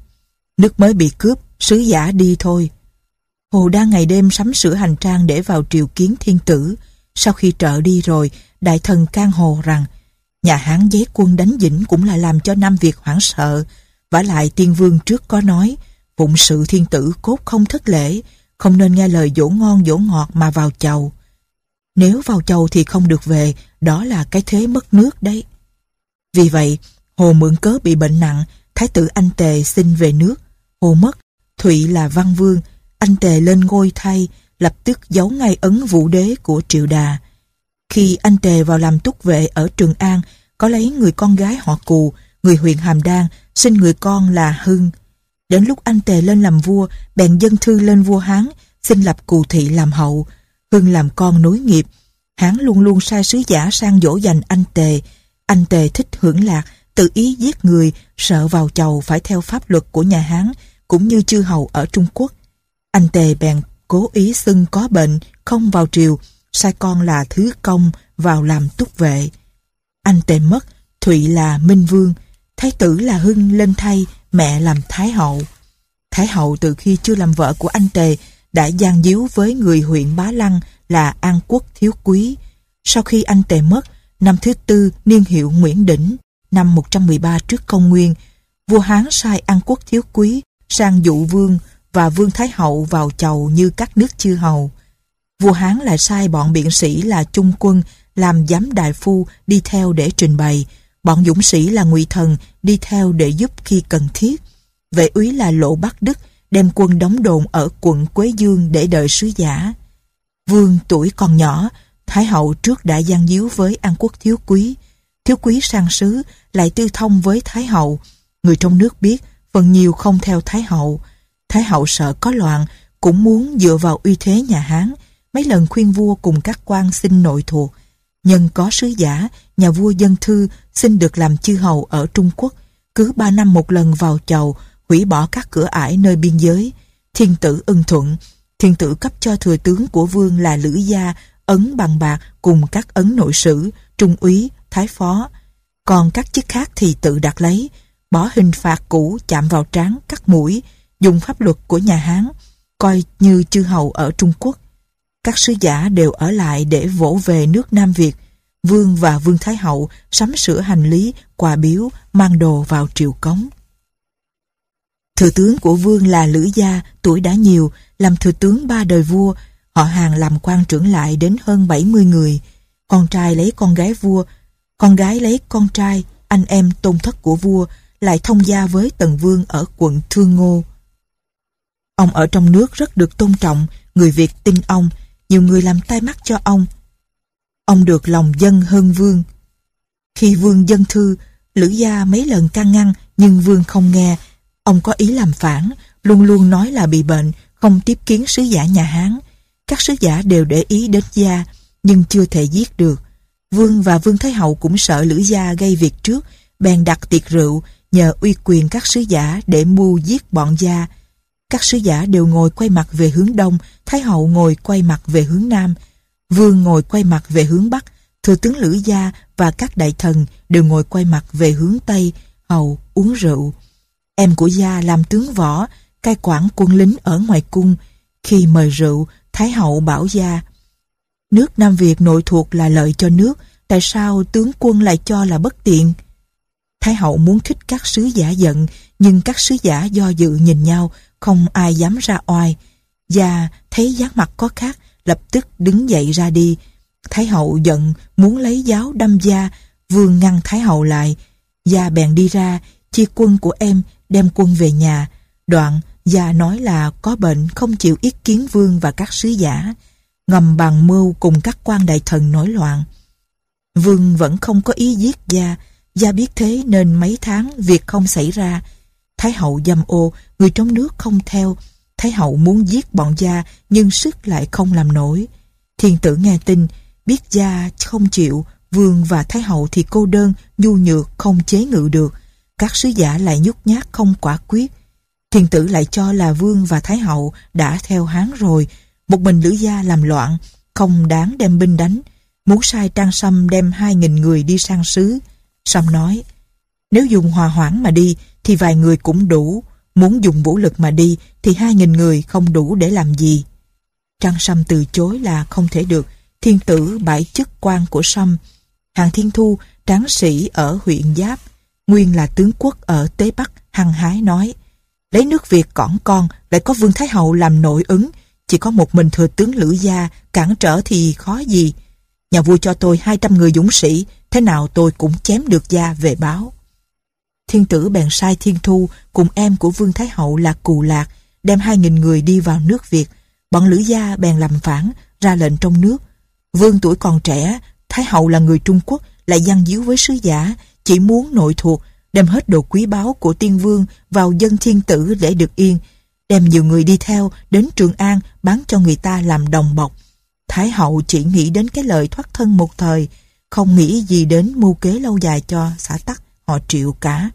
Nước mới bị cướp, sứ giả đi thôi. Hồ đang ngày đêm sắm sửa hành trang để vào triều kiến thiên tử. Sau khi trợ đi rồi, đại thần can hồ rằng nhà Hán giấy quân đánh dĩnh cũng là làm cho Nam Việt hoảng sợ. vả lại tiên vương trước có nói, phụng sự thiên tử cốt không thất lễ, không nên nghe lời dỗ ngon dỗ ngọt mà vào chầu. Nếu vào chầu thì không được về, đó là cái thế mất nước đấy. Vì vậy, Hồ mượn cớ bị bệnh nặng, Thái tử Anh Tề xin về nước. Hồ mất, Thụy là văn vương, anh Tề lên ngôi thay, lập tức giấu ngay ấn vũ đế của Triệu Đà. Khi anh Tề vào làm túc vệ ở Trường An, có lấy người con gái họ Cù, người huyện Hàm Đan, sinh người con là Hưng. Đến lúc anh Tề lên làm vua, bèn dân thư lên vua Hán, xin lập Cù Thị làm hậu. Hưng làm con nối nghiệp. Hán luôn luôn sai sứ giả sang dỗ dành anh Tề. Anh Tề thích hưởng lạc, tự ý giết người, sợ vào chầu phải theo pháp luật của nhà Hán, cũng như chư hầu ở Trung Quốc. Anh Tề bèn cố ý xưng có bệnh, không vào triều, sai con là Thứ Công vào làm túc vệ. Anh Tề mất, Thụy là Minh Vương, Thái tử là Hưng lên thay, mẹ làm Thái hậu. Thái hậu từ khi chưa làm vợ của anh Tề đã gian díu với người huyện Bá Lăng là An Quốc Thiếu Quý. Sau khi anh Tề mất, năm thứ tư niên hiệu Nguyễn Đỉnh, năm 113 trước công nguyên, vua Hán sai An Quốc Thiếu Quý sang dụ vương và vương Thái Hậu vào chầu như các nước chư hầu. Vua Hán lại sai bọn biện sĩ là trung quân làm giám đại phu đi theo để trình bày, bọn dũng sĩ là ngụy thần đi theo để giúp khi cần thiết. Vệ úy là Lộ Bắc Đức đem quân đóng đồn ở quận Quế Dương để đợi sứ giả. Vương tuổi còn nhỏ, Thái hậu trước đã gian díu với An Quốc Thiếu Quý thiếu quý sang sứ, lại tư thông với Thái hậu. Người trong nước biết, phần nhiều không theo Thái hậu. Thái hậu sợ có loạn, cũng muốn dựa vào uy thế nhà Hán, mấy lần khuyên vua cùng các quan xin nội thuộc. Nhân có sứ giả, nhà vua dân thư xin được làm chư hầu ở Trung Quốc, cứ ba năm một lần vào chầu, hủy bỏ các cửa ải nơi biên giới. Thiên tử ưng thuận, thiên tử cấp cho thừa tướng của vương là Lữ Gia, ấn bằng bạc cùng các ấn nội sử, trung úy, thái phó. Còn các chức khác thì tự đặt lấy, bỏ hình phạt cũ chạm vào trán, cắt mũi, dùng pháp luật của nhà Hán, coi như chư hầu ở Trung Quốc. Các sứ giả đều ở lại để vỗ về nước Nam Việt. Vương và Vương Thái Hậu sắm sửa hành lý, quà biếu, mang đồ vào triều cống. Thừa tướng của Vương là Lữ Gia, tuổi đã nhiều, làm thừa tướng ba đời vua, họ hàng làm quan trưởng lại đến hơn 70 người. Con trai lấy con gái vua, con gái lấy con trai, anh em tôn thất của vua, lại thông gia với Tần Vương ở quận Thương Ngô. Ông ở trong nước rất được tôn trọng, người Việt tin ông, nhiều người làm tai mắt cho ông. Ông được lòng dân hơn Vương. Khi Vương dân thư, Lữ Gia mấy lần can ngăn nhưng Vương không nghe. Ông có ý làm phản, luôn luôn nói là bị bệnh, không tiếp kiến sứ giả nhà Hán. Các sứ giả đều để ý đến Gia, nhưng chưa thể giết được. Vương và Vương Thái Hậu cũng sợ Lữ Gia gây việc trước, bèn đặt tiệc rượu, nhờ uy quyền các sứ giả để mưu giết bọn Gia. Các sứ giả đều ngồi quay mặt về hướng đông, Thái hậu ngồi quay mặt về hướng nam, vương ngồi quay mặt về hướng bắc, thừa tướng Lữ Gia và các đại thần đều ngồi quay mặt về hướng tây, hầu uống rượu. Em của Gia làm tướng võ, cai quản quân lính ở ngoài cung. Khi mời rượu, Thái hậu bảo Gia, nước Nam Việt nội thuộc là lợi cho nước, tại sao tướng quân lại cho là bất tiện? Thái hậu muốn khích các sứ giả giận, nhưng các sứ giả do dự nhìn nhau, không ai dám ra oai. Gia thấy dáng mặt có khác, lập tức đứng dậy ra đi. Thái hậu giận, muốn lấy giáo đâm Gia, vương ngăn Thái hậu lại. Gia bèn đi ra, chia quân của em, đem quân về nhà. Đoạn, Gia nói là có bệnh không chịu ý kiến vương và các sứ giả. Ngầm bàn mưu cùng các quan đại thần nổi loạn. Vương vẫn không có ý giết Gia. Gia biết thế nên mấy tháng việc không xảy ra. Thái hậu dâm ô, người trong nước không theo. Thái hậu muốn giết bọn gia nhưng sức lại không làm nổi. Thiên tử nghe tin, biết gia không chịu, vương và thái hậu thì cô đơn, nhu nhược, không chế ngự được. Các sứ giả lại nhút nhát không quả quyết. Thiên tử lại cho là vương và thái hậu đã theo hán rồi. Một mình lữ gia làm loạn, không đáng đem binh đánh. Muốn sai Trang Sâm đem hai nghìn người đi sang sứ. Sâm nói, nếu dùng hòa hoãn mà đi thì vài người cũng đủ. Muốn dùng vũ lực mà đi thì hai nghìn người không đủ để làm gì. Trang Sâm từ chối là không thể được. Thiên tử bãi chức quan của Sâm. Hàng Thiên Thu, tráng sĩ ở huyện Giáp, nguyên là tướng quốc ở Tế Bắc, hăng hái nói lấy nước Việt cõng con lại có Vương Thái Hậu làm nội ứng chỉ có một mình thừa tướng Lữ Gia cản trở thì khó gì nhà vua cho tôi 200 người dũng sĩ thế nào tôi cũng chém được Gia về báo Thiên tử bèn sai Thiên Thu cùng em của Vương Thái Hậu là Cù Lạc đem hai nghìn người đi vào nước Việt. Bọn Lữ Gia bèn làm phản, ra lệnh trong nước. Vương tuổi còn trẻ, Thái Hậu là người Trung Quốc, lại gian díu với sứ giả, chỉ muốn nội thuộc, đem hết đồ quý báu của tiên vương vào dân thiên tử để được yên, đem nhiều người đi theo đến Trường An bán cho người ta làm đồng bọc. Thái hậu chỉ nghĩ đến cái lợi thoát thân một thời, không nghĩ gì đến mưu kế lâu dài cho xã tắc họ triệu cả.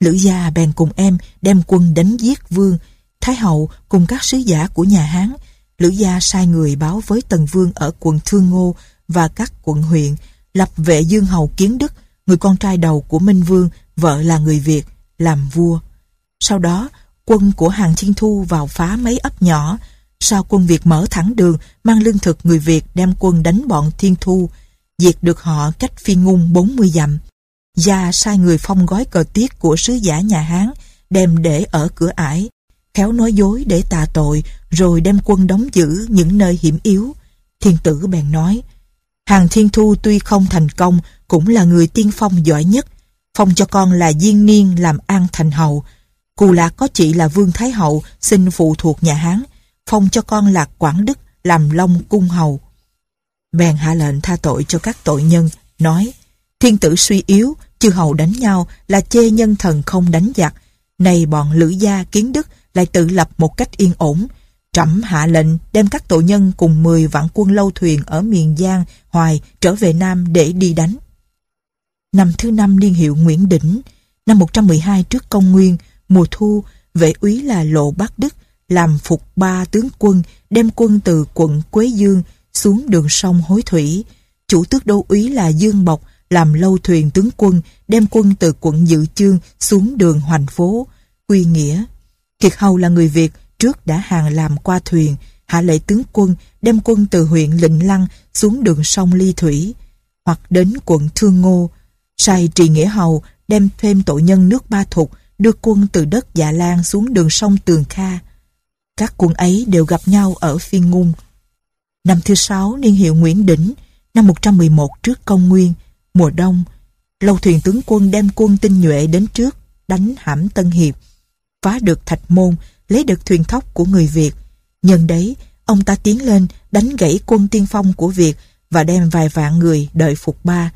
Lữ gia bèn cùng em đem quân đánh giết vương, Thái hậu cùng các sứ giả của nhà Hán. Lữ gia sai người báo với Tần Vương ở quận Thương Ngô và các quận huyện, lập vệ dương hầu kiến đức, người con trai đầu của Minh Vương, vợ là người Việt, làm vua. Sau đó, quân của Hàng Thiên Thu vào phá mấy ấp nhỏ, sau quân Việt mở thẳng đường, mang lương thực người Việt đem quân đánh bọn Thiên Thu, diệt được họ cách phi ngung 40 dặm. Gia sai người phong gói cờ tiết của sứ giả nhà Hán, đem để ở cửa ải, khéo nói dối để tà tội, rồi đem quân đóng giữ những nơi hiểm yếu. Thiên tử bèn nói, Hàng Thiên Thu tuy không thành công, cũng là người tiên phong giỏi nhất. Phong cho con là Diên Niên làm an thành hầu. Cù Lạc có chị là Vương Thái Hậu, xin phụ thuộc nhà Hán. Phong cho con là Quảng Đức làm Long Cung Hầu. Bèn hạ lệnh tha tội cho các tội nhân, nói Thiên tử suy yếu, chư hầu đánh nhau là chê nhân thần không đánh giặc. Này bọn lữ gia kiến đức lại tự lập một cách yên ổn. Trẫm hạ lệnh đem các tội nhân cùng 10 vạn quân lâu thuyền ở miền Giang, Hoài trở về Nam để đi đánh. Năm thứ năm niên hiệu Nguyễn Đỉnh, năm 112 trước công nguyên, mùa thu, vệ úy là Lộ bát Đức làm phục ba tướng quân đem quân từ quận Quế Dương xuống đường sông Hối Thủy. Chủ tước đô úy là Dương Bọc làm lâu thuyền tướng quân đem quân từ quận Dự Chương xuống đường Hoành Phố, quy nghĩa. Kiệt Hầu là người Việt trước đã hàng làm qua thuyền, hạ lệ tướng quân đem quân từ huyện Lịnh Lăng xuống đường sông Ly Thủy, hoặc đến quận Thương Ngô, sai Trì Nghĩa Hầu đem thêm tội nhân nước Ba Thục đưa quân từ đất Dạ Lan xuống đường sông Tường Kha. Các quân ấy đều gặp nhau ở phiên ngung. Năm thứ sáu niên hiệu Nguyễn Đỉnh, năm 111 trước công nguyên, mùa đông, lâu thuyền tướng quân đem quân tinh nhuệ đến trước, đánh hãm Tân Hiệp, phá được thạch môn, lấy được thuyền thóc của người Việt. Nhân đấy, ông ta tiến lên đánh gãy quân tiên phong của Việt và đem vài vạn người đợi Phục Ba.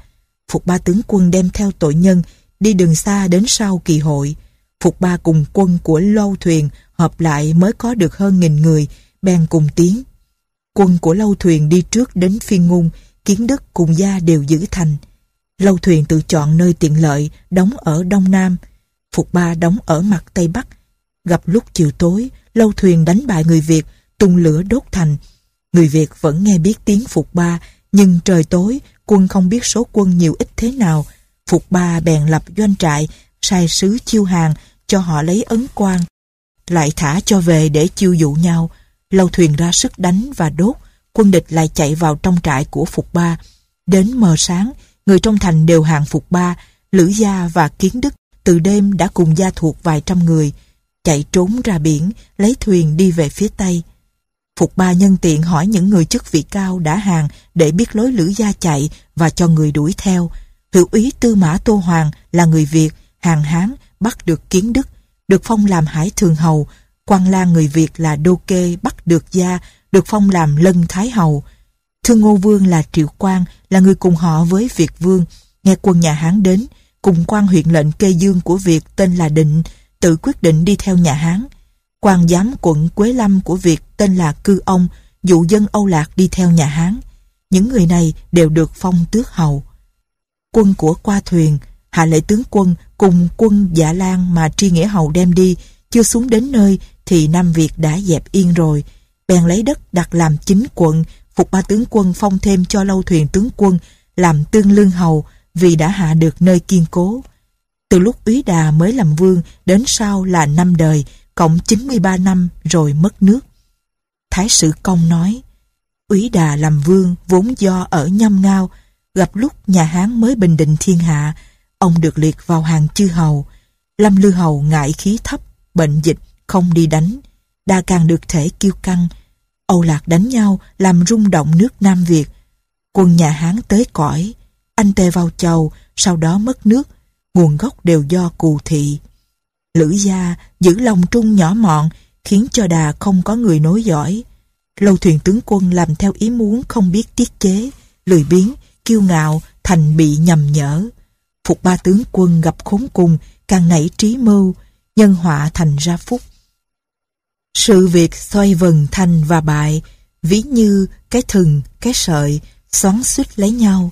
Phục Ba tướng quân đem theo tội nhân đi đường xa đến sau kỳ hội. Phục Ba cùng quân của lâu thuyền hợp lại mới có được hơn nghìn người, bèn cùng tiến. Quân của lâu thuyền đi trước đến phiên ngung, kiến đức cùng gia đều giữ thành. Lâu thuyền tự chọn nơi tiện lợi, đóng ở Đông Nam. Phục Ba đóng ở mặt Tây Bắc. Gặp lúc chiều tối, lâu thuyền đánh bại người Việt, tung lửa đốt thành. Người Việt vẫn nghe biết tiếng Phục Ba, nhưng trời tối, quân không biết số quân nhiều ít thế nào. Phục Ba bèn lập doanh trại, sai sứ chiêu hàng, cho họ lấy ấn quan. Lại thả cho về để chiêu dụ nhau. Lâu thuyền ra sức đánh và đốt, quân địch lại chạy vào trong trại của Phục Ba. Đến mờ sáng, người trong thành đều hàng Phục Ba, Lữ Gia và Kiến Đức từ đêm đã cùng gia thuộc vài trăm người, chạy trốn ra biển, lấy thuyền đi về phía Tây. Phục Ba nhân tiện hỏi những người chức vị cao đã hàng để biết lối Lữ Gia chạy và cho người đuổi theo. Hữu úy Tư Mã Tô Hoàng là người Việt, hàng Hán, bắt được Kiến Đức, được phong làm Hải Thường Hầu, quan la người Việt là Đô Kê bắt được Gia, được phong làm Lân Thái Hầu. Thương Ngô Vương là Triệu Quang, là người cùng họ với Việt Vương, nghe quân nhà Hán đến, cùng quan huyện lệnh kê dương của Việt tên là Định, tự quyết định đi theo nhà Hán. quan giám quận Quế Lâm của Việt tên là Cư Ông, dụ dân Âu Lạc đi theo nhà Hán. Những người này đều được phong tước hầu. Quân của qua thuyền, hạ lễ tướng quân cùng quân Dạ Lan mà Tri Nghĩa Hầu đem đi, chưa xuống đến nơi thì Nam Việt đã dẹp yên rồi. Bèn lấy đất đặt làm chính quận, phục ba tướng quân phong thêm cho lâu thuyền tướng quân làm tương lương hầu vì đã hạ được nơi kiên cố. Từ lúc úy đà mới làm vương đến sau là năm đời, cộng 93 năm rồi mất nước. Thái sử công nói, úy đà làm vương vốn do ở nhâm ngao, gặp lúc nhà Hán mới bình định thiên hạ, ông được liệt vào hàng chư hầu. Lâm Lư Hầu ngại khí thấp, bệnh dịch, không đi đánh, đa càng được thể kiêu căng. Âu Lạc đánh nhau làm rung động nước Nam Việt. Quân nhà Hán tới cõi, anh tề vào chầu, sau đó mất nước, nguồn gốc đều do cù thị. Lữ gia giữ lòng trung nhỏ mọn, khiến cho đà không có người nối dõi. Lâu thuyền tướng quân làm theo ý muốn không biết tiết chế, lười biếng, kiêu ngạo, thành bị nhầm nhở. Phục ba tướng quân gặp khốn cùng, càng nảy trí mưu, nhân họa thành ra phúc. Sự việc xoay vần thành và bại, ví như cái thừng, cái sợi, xoắn suýt lấy nhau.